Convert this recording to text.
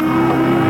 Música